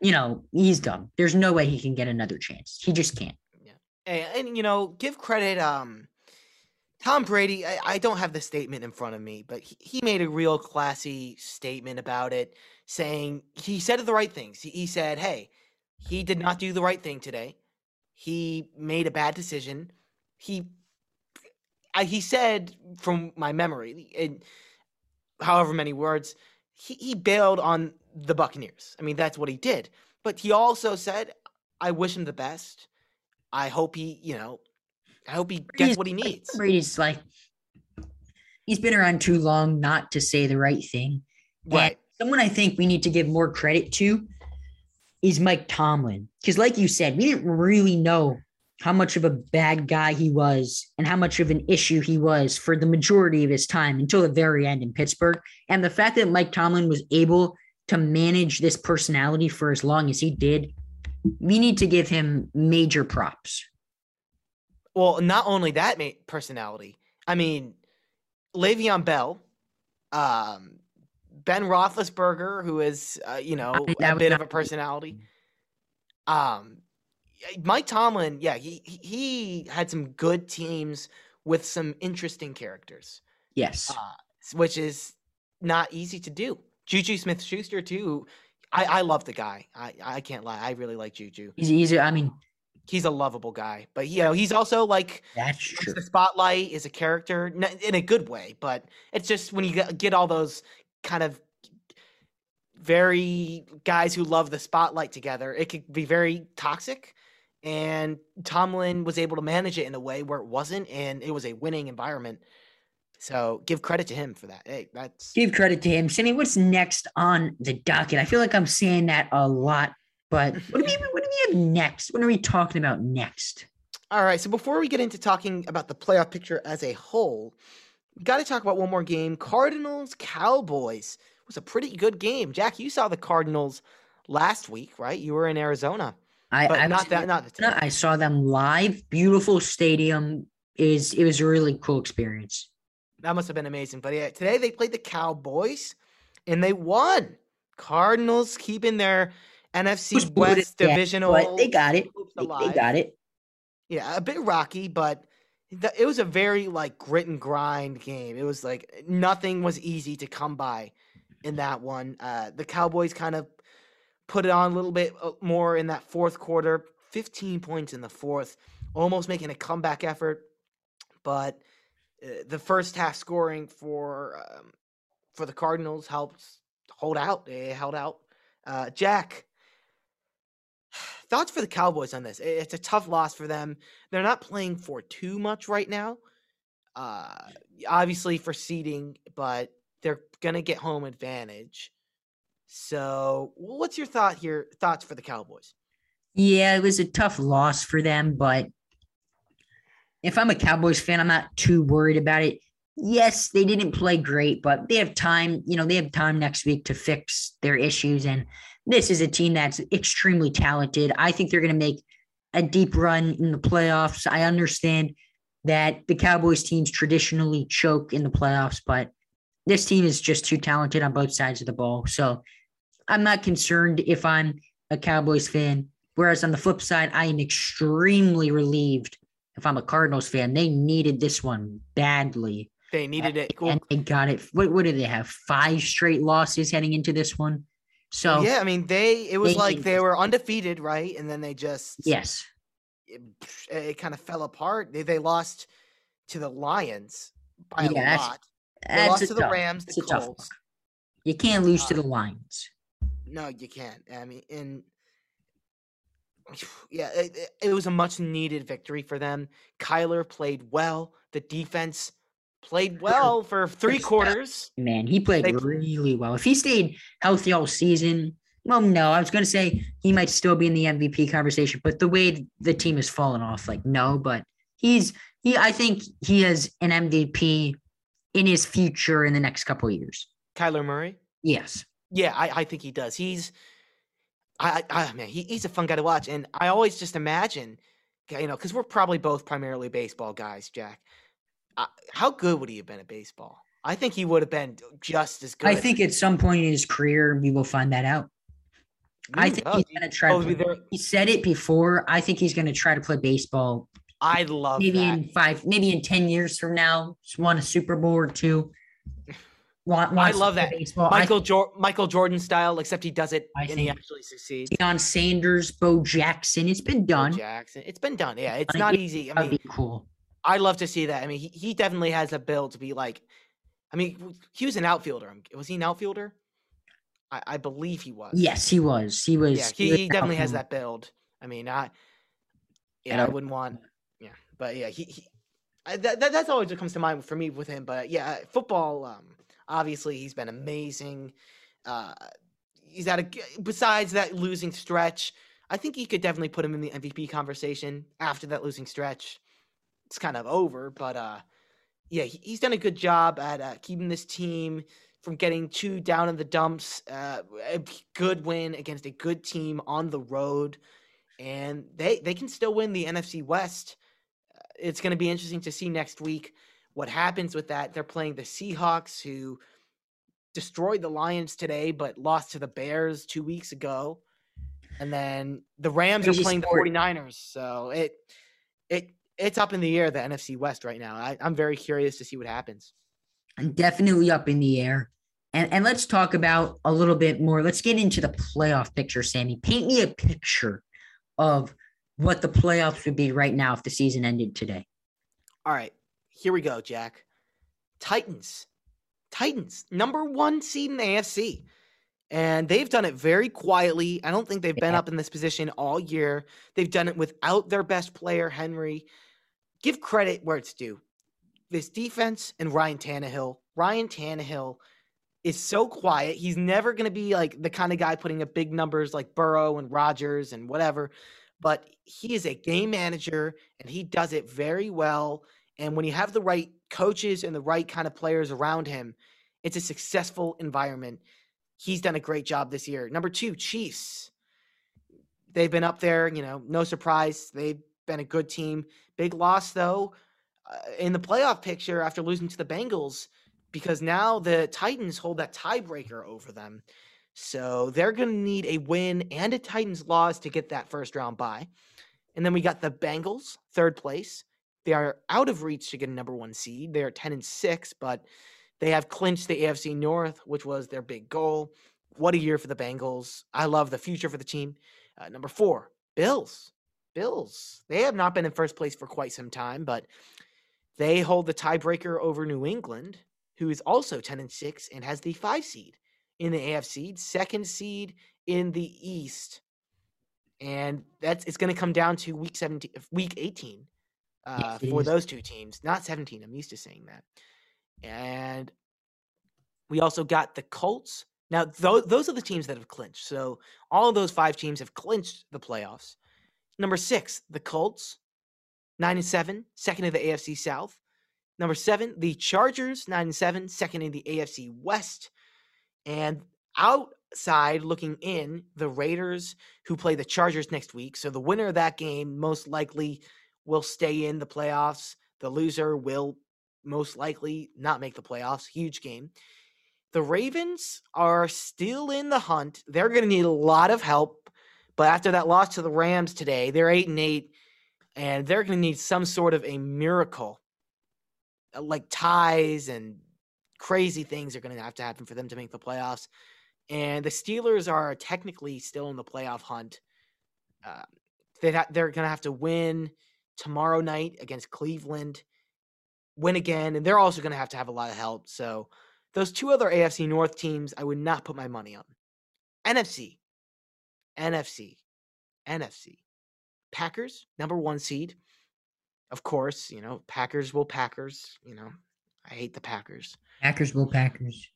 you know he's dumb. There's no way he can get another chance. He just can't. Yeah, and, and you know, give credit. Um, Tom Brady, I, I, don't have the statement in front of me, but he, he, made a real classy statement about it, saying he said the right things. He, he said, hey, he did not do the right thing today. He made a bad decision. He he said, from my memory, in however many words, he, he bailed on the Buccaneers. I mean, that's what he did. But he also said, I wish him the best. I hope he, you know, I hope he gets what he needs. Brady's like, he's been around too long not to say the right thing. Right. And someone I think we need to give more credit to is Mike Tomlin. Because, like you said, we didn't really know how much of a bad guy he was and how much of an issue he was for the majority of his time until the very end in Pittsburgh. And the fact that Mike Tomlin was able to manage this personality for as long as he did, we need to give him major props. Well, not only that personality. I mean, Le'Veon Bell, um, Ben Roethlisberger, who is uh, you know a bit of a personality. Um, Mike Tomlin, yeah, he he had some good teams with some interesting characters. Yes, uh, which is not easy to do. Juju Smith Schuster too. I, I love the guy. I, I can't lie. I really like Juju. He's easy. I mean, he's a lovable guy, but you know he's also like that's true. The spotlight is a character in a good way, but it's just when you get all those kind of very guys who love the spotlight together, it could be very toxic. And Tomlin was able to manage it in a way where it wasn't, and it was a winning environment. So give credit to him for that. Hey, that's give credit to him. Sammy, what's next on the docket? I feel like I'm saying that a lot, but what do we what do we have next? What are we talking about next? All right. So before we get into talking about the playoff picture as a whole, we got to talk about one more game. Cardinals Cowboys it was a pretty good game. Jack, you saw the Cardinals last week, right? You were in Arizona. I, I not that not the I saw them live. Beautiful stadium. Is it was a really cool experience. That must have been amazing. But yeah, today they played the Cowboys and they won. Cardinals keeping their NFC West divisional. they got it. They, they, got it. Yeah, a bit rocky, but it was a very like grit and grind game. It was like nothing was easy to come by in that one. Uh, the Cowboys kind of put it on a little bit uh, more in that fourth quarter. 15 points in the fourth, almost making a comeback effort. But uh, the first half scoring for um, for the Cardinals helped hold out. They held out. Uh, Jack, thoughts for the Cowboys on this? It's a tough loss for them. They're not playing for too much right now. Uh, obviously for seeding, but they're gonna get home advantage. So, what's your thought here? Thoughts for the Cowboys? Yeah, it was a tough loss for them, but if I'm a Cowboys fan, I'm not too worried about it. Yes, they didn't play great, but they have time. You know, they have time next week to fix their issues. And this is a team that's extremely talented. I think they're going to make a deep run in the playoffs. I understand that the Cowboys teams traditionally choke in the playoffs, but this team is just too talented on both sides of the ball. So I'm not concerned if I'm a Cowboys fan. Whereas on the flip side, I am extremely relieved if I'm a Cardinals fan. They needed this one badly. They needed it. And they got it. What, what did they have? Five straight losses heading into this one. So yeah, I mean they it was they- like they were undefeated, right? And then they just yes, it, it kind of fell apart. They they lost to the Lions by a that's- lot. They that's lost to the tough- Rams, the Colts. You can't lose to Uh, the Lions. No, you can't. I mean, and yeah, it- it was a much needed victory for them. Kyler played well. The defense played well for three quarters. Man, he played they- really well. If he stayed healthy all season, well, no, I was going to say he might still be in the MVP conversation, but the way the team has fallen off, like no, but he's he. I think he has an MVP in his future in the next couple of years. Kyler Murray. Yes, Yeah, I, I think he does. He's, I, I, I- man, he, he's a fun guy to watch, and I always just imagine, you know, because we're probably both primarily baseball guys, Jack. Uh, how good would he have been at baseball? I think he would have been just as good. I think at some point in his career we will find that out. I Mm, think oh, he's going to try. oh, to play, he said it before. I think he's going to try to play baseball. I love Maybe that. in five, maybe in ten years from now, just won a Super Bowl or two. Want, I love that. Baseball. I Michael Jor- Michael Jordan style, except he does it I and he actually succeeds. Deion Sanders, Bo Jackson. It's been Bo done. Jackson, it's been done. Yeah, it's I not easy. I mean, be cool. I love to see that. I mean, he, he definitely has a build to be like. I mean, he was an outfielder. Was he an outfielder? I, I believe he was. Yes, he was. He was. Yeah, he, he definitely has that build. I mean, I yeah, And I wouldn't want yeah, but yeah, he, he I, that, that that's always what comes to mind for me with him. But yeah, football. Um, obviously he's been amazing. Uh, he's had a besides that losing stretch. I think he could definitely put him in the MVP conversation after that losing stretch. It's kind of over, but uh, yeah, he, he's done a good job at uh, keeping this team from getting too down in the dumps. Uh, a good win against a good team on the road, and they they can still win the NFC West. Uh, It's going to be interesting to see next week what happens with that. They're playing the Seahawks, who destroyed the Lions today, but lost to the Bears two weeks ago. And then the Rams are playing sport. the 49ers. So it it it's up in the air, the NFC West right now. I, I'm very curious to see what happens. And definitely up in the air. And and let's talk about a little bit more. Let's get into the playoff picture, Sammy. Paint me a picture of what the playoffs would be right now if the season ended today. All right, here we go, Jack. Titans. Titans, number one seed in the AFC. And they've done it very quietly. I don't think they've been Yeah. up in this position all year. They've done it without their best player, Henry. Give credit where it's due. This defense and Ryan Tannehill. Ryan Tannehill is so quiet. He's never going to be like the kind of guy putting up big numbers like Burrow and Rodgers and whatever. But he is a game manager and he does it very well. And when you have the right coaches and the right kind of players around him, it's a successful environment. He's done a great job this year. Number two, Chiefs. They've been up there, you know, no surprise. They've been a good team. Big loss, though, uh, in the playoff picture after losing to the Bengals, because now the Titans hold that tiebreaker over them. So they're going to need a win and a Titans loss to get that first round bye. And then we got the Bengals, third place. They are out of reach to get a number one seed. They are 10 and 6, but they have clinched the AFC North, which was their big goal. What a year for the Bengals. I love the future for the team. Uh, number four, Bills. Bills. They have not been in first place for quite some time, but they hold the tiebreaker over New England, who is also 10 and 6 and has the five seed in the AFC, second seed in the East. And that's it's going to come down to week 17, week 18 uh, for those two teams, not 17. I'm used to saying that. And we also got the Colts. Now, tho- those are the teams that have clinched. So all of those five teams have clinched the playoffs. Number six, the Colts, nine and seven, second in the AFC South. Number seven, the Chargers, nine and seven, second in the AFC West. And outside looking in, the Raiders, who play the Chargers next week. So the winner of that game most likely will stay in the playoffs. The loser will most likely not make the playoffs. Huge game. The Ravens are still in the hunt. They're going to need a lot of help But after that loss to the Rams today, they're eight and eight, and they're going to need some sort of a miracle, uh, like ties and crazy things are going to have to happen for them to make the playoffs. And the Steelers are technically still in the playoff hunt. Uh, they ha- they're going to have to win tomorrow night against Cleveland, win again, and they're also going to have to have a lot of help. So those two other AFC North teams, I would not put my money on. NFC, NFC, NFC. Packers, number one seed. Of course, you know, Packers will Packers. You know, I hate the Packers. Packers will Packers.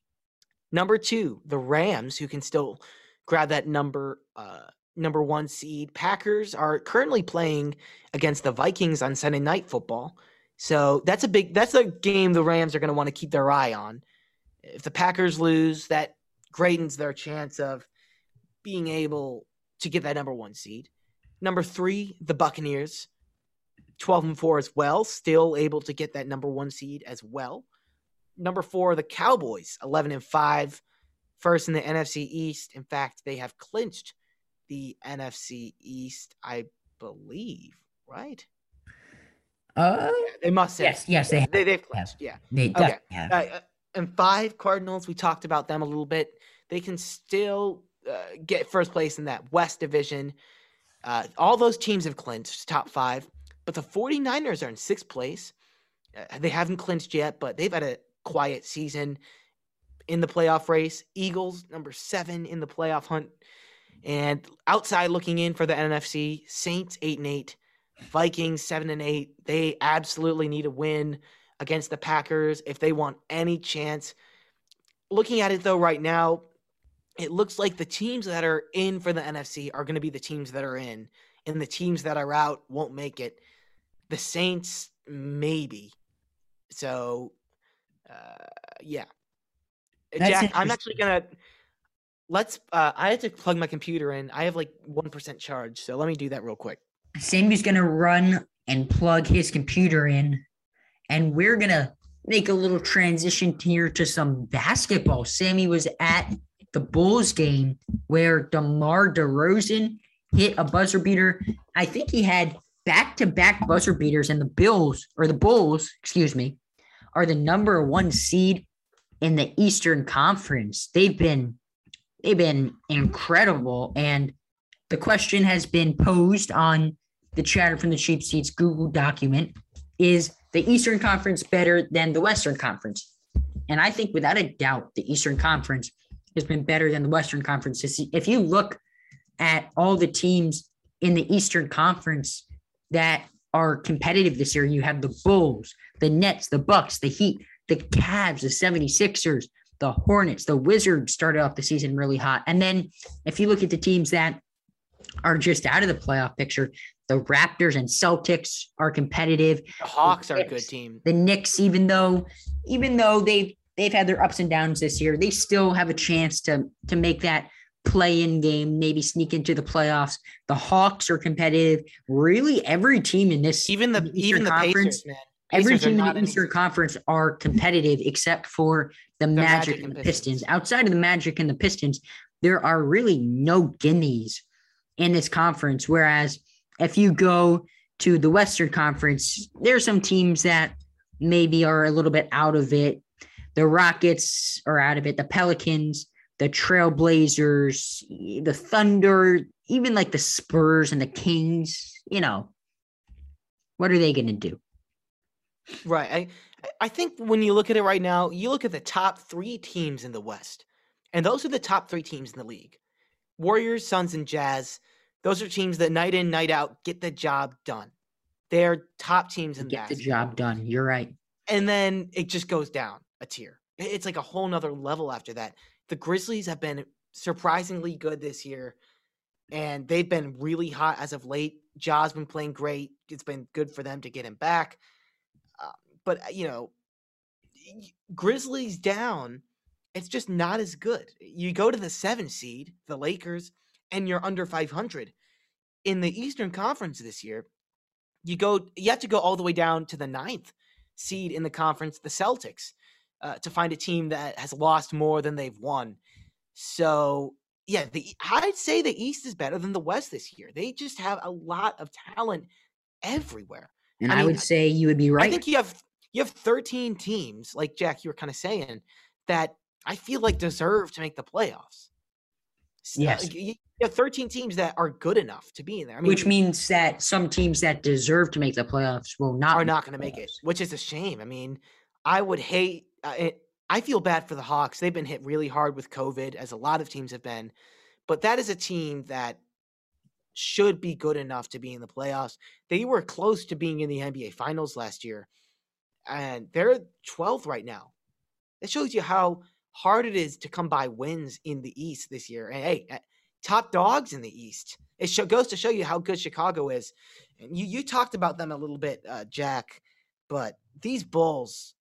Number two, the Rams, who can still grab that number uh, number one seed. Packers are currently playing against the Vikings on Sunday Night Football, so that's a big that's a game the Rams are going to want to keep their eye on. If the Packers lose, that greatens their chance of being able to get that number one seed. Number three, the Buccaneers, twelve and four as well, still able to get that number one seed as well number four, the Cowboys, 11 and five, first in the NFC East. In fact, they have clinched the NFC East, I believe, right? Uh, yeah, they must have. Yes, yes, they have. They, they've clinched, yeah. They okay. have. Uh, and five, Cardinals, we talked about them a little bit. They can still uh, get first place in that West Division. Uh, all those teams have clinched top five, but the 49ers are in sixth place. Uh, they haven't clinched yet, but they've had a quiet season in the playoff race. Eagles, number seven in the playoff hunt. And outside looking in for the NFC, Saints eight and eight, Vikings seven and eight. They absolutely need a win against the Packers if they want any chance. Looking at it though, right now, it looks like the teams that are in for the NFC are going to be the teams that are in, and the teams that are out won't make it. The Saints, maybe. So uh, yeah. Uh, That's Jack, I'm actually gonna let's. Uh, I had to plug my computer in. I have like one percent charge, so let me do that real quick. Sammy's gonna run and plug his computer in, and we're gonna make a little transition here to some basketball. Sammy was at the Bulls game where DeMar DeRozan hit a buzzer beater. I think he had back to back buzzer beaters, and the Bills or the Bulls, excuse me, are the number one seed in the Eastern Conference. They've been they've been incredible. And the question has been posed on the chatter from the cheap seats Google document is the Eastern Conference better than the Western Conference? And I think without a doubt, the Eastern Conference has been better than the Western Conference. If you look at all the teams in the Eastern Conference that are competitive this year, you have the Bulls, the Nets, the Bucks, the Heat, the Cavs, the 76ers, the Hornets, the Wizards started off the season really hot. And then if you look at the teams that are just out of the playoff picture, the Raptors and Celtics are competitive. The Hawks the Knicks, are a good team. The Knicks, even though even though they've they've had their ups and downs this year, they still have a chance to to make that play-in game, maybe sneak into the playoffs. The Hawks are competitive. Really, every team in this even the even the Pacers, man. Every team in the Eastern Conference are competitive except for the, the Magic, Magic, and the Pistons. Pistons. Outside of the Magic and the Pistons, there are really no guineas in this conference. Whereas if you go to the Western Conference, there are some teams that maybe are a little bit out of it. The Rockets are out of it. The Pelicans, the Trailblazers, the Thunder, even like the Spurs and the Kings, you know, what are they going to do? Right. I I think when you look at it right now, you look at the top three teams in the West, and those are the top three teams in the league: Warriors, Suns, and Jazz. Those are teams that night in, night out get the job done. They're top teams in get the job done. You're right. And then it just goes down a tier. It's like a whole nother level after that. The Grizzlies have been surprisingly good this year, and they've been really hot as of late. Ja's been playing great. It's been good for them to get him back but uh, you know, Grizzlies down, it's just not as good. You go to the seven seed, the Lakers, and you're under 500 in the Eastern Conference this year. You go, you have to go all the way down to the ninth seed in the conference, the Celtics, uh, to find a team that has lost more than they've won. So yeah, the I'd say the East is better than the West this year. They just have a lot of talent everywhere. And I, I would say you would be right. I think you have you have 13 teams, like Jack, you were kind of saying, that I feel like deserve to make the playoffs. Yes. You have 13 teams that are good enough to be in there. I mean, which means that some teams that deserve to make the playoffs will not are not going to make it, which is a shame. I mean, I would hate. Uh, it, I feel bad for the Hawks. They've been hit really hard with COVID, as a lot of teams have been. But that is a team that should be good enough to be in the playoffs. They were close to being in the NBA Finals last year, and they're 12th right now. It shows you how hard it is to come by wins in the East this year. And hey, eh, top dogs in the East. It show, goes to show you how good Chicago is. And you you talked about them a little bit, uh, Jack, but these Bulls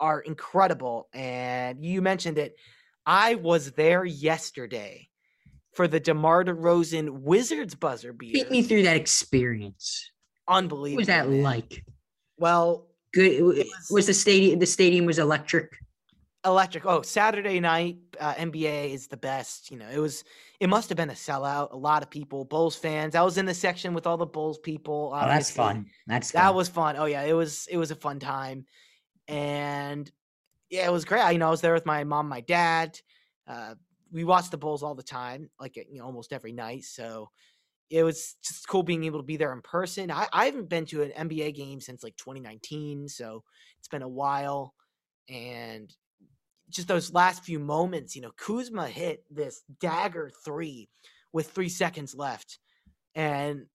are incredible. And you mentioned it. I was there yesterday for the DeMar DeRozan Wizards buzzer beater. Take me through that experience. Unbelievable. What was that man. like? Well, good. Was, was the stadium. The stadium was electric. Electric. Oh, Saturday night uh, NBA is the best. You know, it was. It must have been a sellout. A lot of people, Bulls fans. I was in the section with all the Bulls people. Obviously. Oh, that's fun. That's that was fun. Oh yeah, it was. It was a fun time, and yeah, it was great. You know, I was there with my mom, my dad. Uh, we watched the Bulls all the time, like you know, almost every night. So it was just cool being able to be there in person. I, I haven't been to an NBA game since like 2019, so it's been a while. And just those last few moments, you know, Kuzma hit this dagger three with three seconds left. And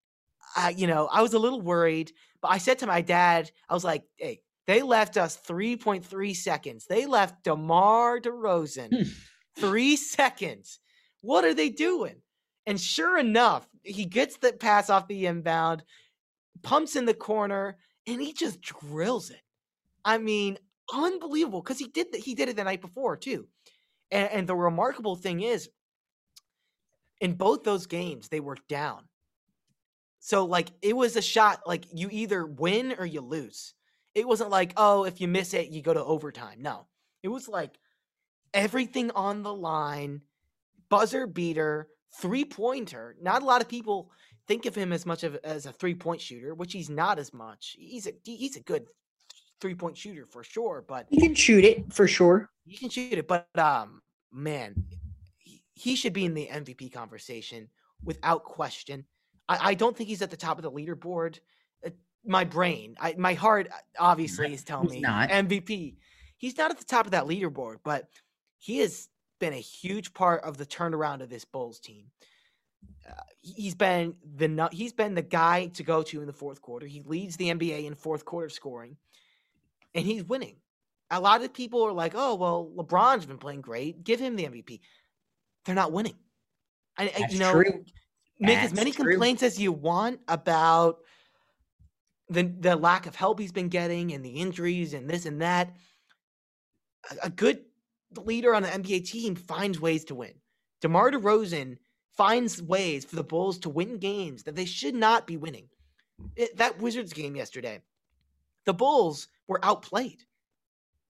I, you know, I was a little worried, but I said to my dad, I was like, hey, they left us 3.3 seconds. They left DeMar DeRozan hmm. three seconds. What are they doing? And sure enough, he gets the pass off the inbound, pumps in the corner, and he just drills it. I mean, unbelievable because he did that, he did it the night before too. And, and the remarkable thing is, in both those games, they were down. So like it was a shot like you either win or you lose. It wasn't like, oh, if you miss it, you go to overtime. No. It was like everything on the line, buzzer beater, three pointer. Not a lot of people think of him as much of as a three point shooter, which he's not as much. He's a he's a good three point shooter for sure, but he can shoot it for sure. He can shoot it, but um, man, he, he should be in the MVP conversation without question. I, I don't think he's at the top of the leaderboard. My brain, I, my heart, uh, obviously, is telling he's me not. MVP. He's not at the top of that leaderboard, but he has been a huge part of the turnaround of this Bulls team. Uh, he's been the he's been the guy to go to in the fourth quarter. He leads the NBA in fourth quarter scoring and he's winning. A lot of people are like, "Oh, well, LeBron's been playing great. Give him the MVP." They're not winning. I, you know, true. make That's as many true. complaints as you want about the the lack of help he's been getting and the injuries and this and that. A, a good leader on the NBA team finds ways to win. DeMar DeRozan finds ways for the Bulls to win games that they should not be winning. It, that Wizards game yesterday, the Bulls were outplayed.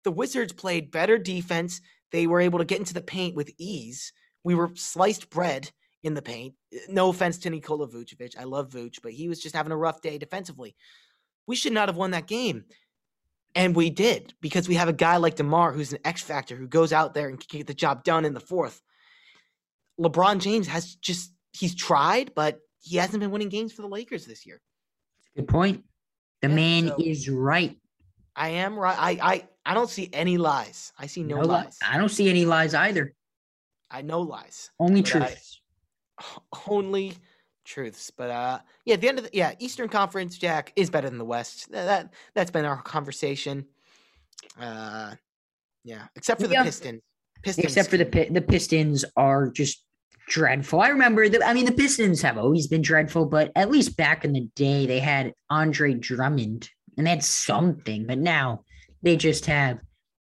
The Wizards played better defense. They were able to get into the paint with ease. We were sliced bread in the paint. Eh, no offense to Nikola Vucevic. I love Vuce, but he was just having a rough day defensively. We should not have won that game. And we did because we have a guy like DeMar who's an X factor who goes out there and can get the job done in the fourth. LeBron James has just, he's tried, but he hasn't been winning games for the Lakers this year. Good point. The yeah, man so, is right. I am right. I I I don't see any lies. I see no, no lies. I don't see any lies either. I know lies. Only truths. Only truths. But uh, yeah, the end of the yeah, Eastern Conference, Jack is better than the West. That that's been our conversation. Uh, yeah, except for the yeah. Pistons. Pistons. Except for the the Pistons are just dreadful. I remember the, I mean, the Pistons have always been dreadful, but at least back in the day, they had Andre Drummond and they had something, but now they just have,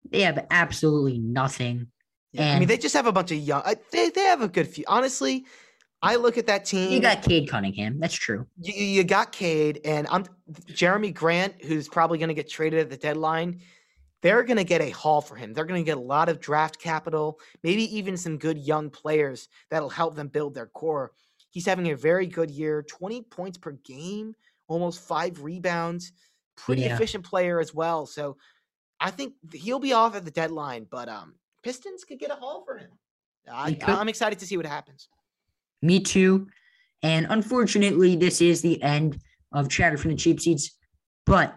they have absolutely nothing. Yeah, and I mean, they just have a bunch of young, they, they have a good few. Honestly, I look at that team. You got Cade Cunningham. That's true. You, you got Cade, and I'm Jerami Grant, who's probably going to get traded at the deadline. they're going to get a haul for him. They're going to get a lot of draft capital, maybe even some good young players that'll help them build their core. He's having a very good year 20 points per game, almost five rebounds, pretty Yeah. efficient player as well. So I think he'll be off at the deadline, but um, Pistons could get a haul for him. I, I'm excited to see what happens. Me too. And unfortunately, this is the end of Chatter from the Cheap Seats, but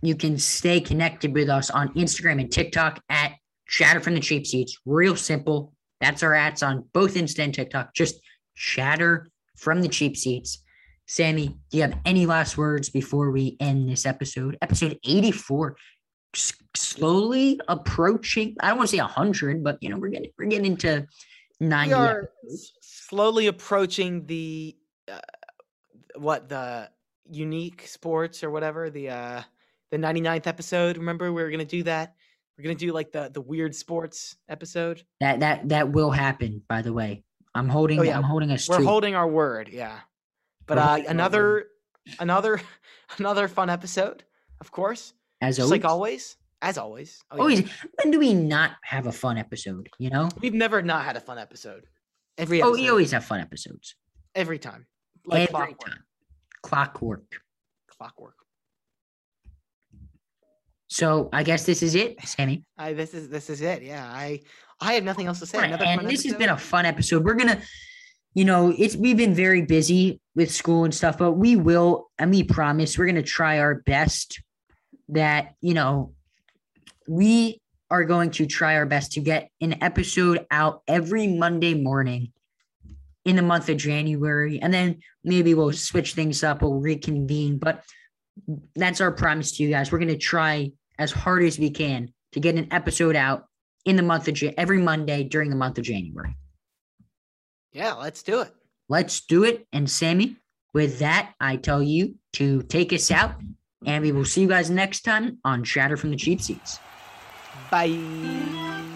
you can stay connected with us on Instagram and TikTok at Chatter from the Cheap Seats. Real simple. That's our ads on both Insta and TikTok. Just Chatter from the Cheap Seats. Sammy, do you have any last words before we end this episode? Episode 84. S- slowly approaching, I don't want to say 100, but you know, we're getting we're getting into 90 we are slowly approaching the uh, what the unique sports or whatever the uh the 99th episode remember we were gonna do that we're gonna do like the the weird sports episode That that that will happen. By the way, I'm holding. Oh, yeah. I'm holding us we're holding our word yeah but uh another another another fun episode of course as always. like always as always Oh, yeah. Always. When do we not have a fun episode? You know. we've never not had a fun episode every Oh, we always have fun episodes. every time like Every clockwork time. Clockwork. clockwork So I guess this is it, Sammy. I this is this is it. Yeah, I I have nothing else to say. Right, Another and this has been a fun episode. We're gonna, you know, it's we've been very busy with school and stuff, but we will, and we promise, we're gonna try our best. That you know, we are going to try our best to get an episode out every Monday morning in the month of January, and then maybe we'll switch things up. We'll reconvene, but that's our promise to you guys. We're gonna try as hard as we can to get an episode out in the month of Jan- every Monday during the month of January. yeah, let's do it. Let's do it. And Sammy, with that, I tell you to take us out, and we will see you guys next time on Chatter from the Cheap Seats. Bye.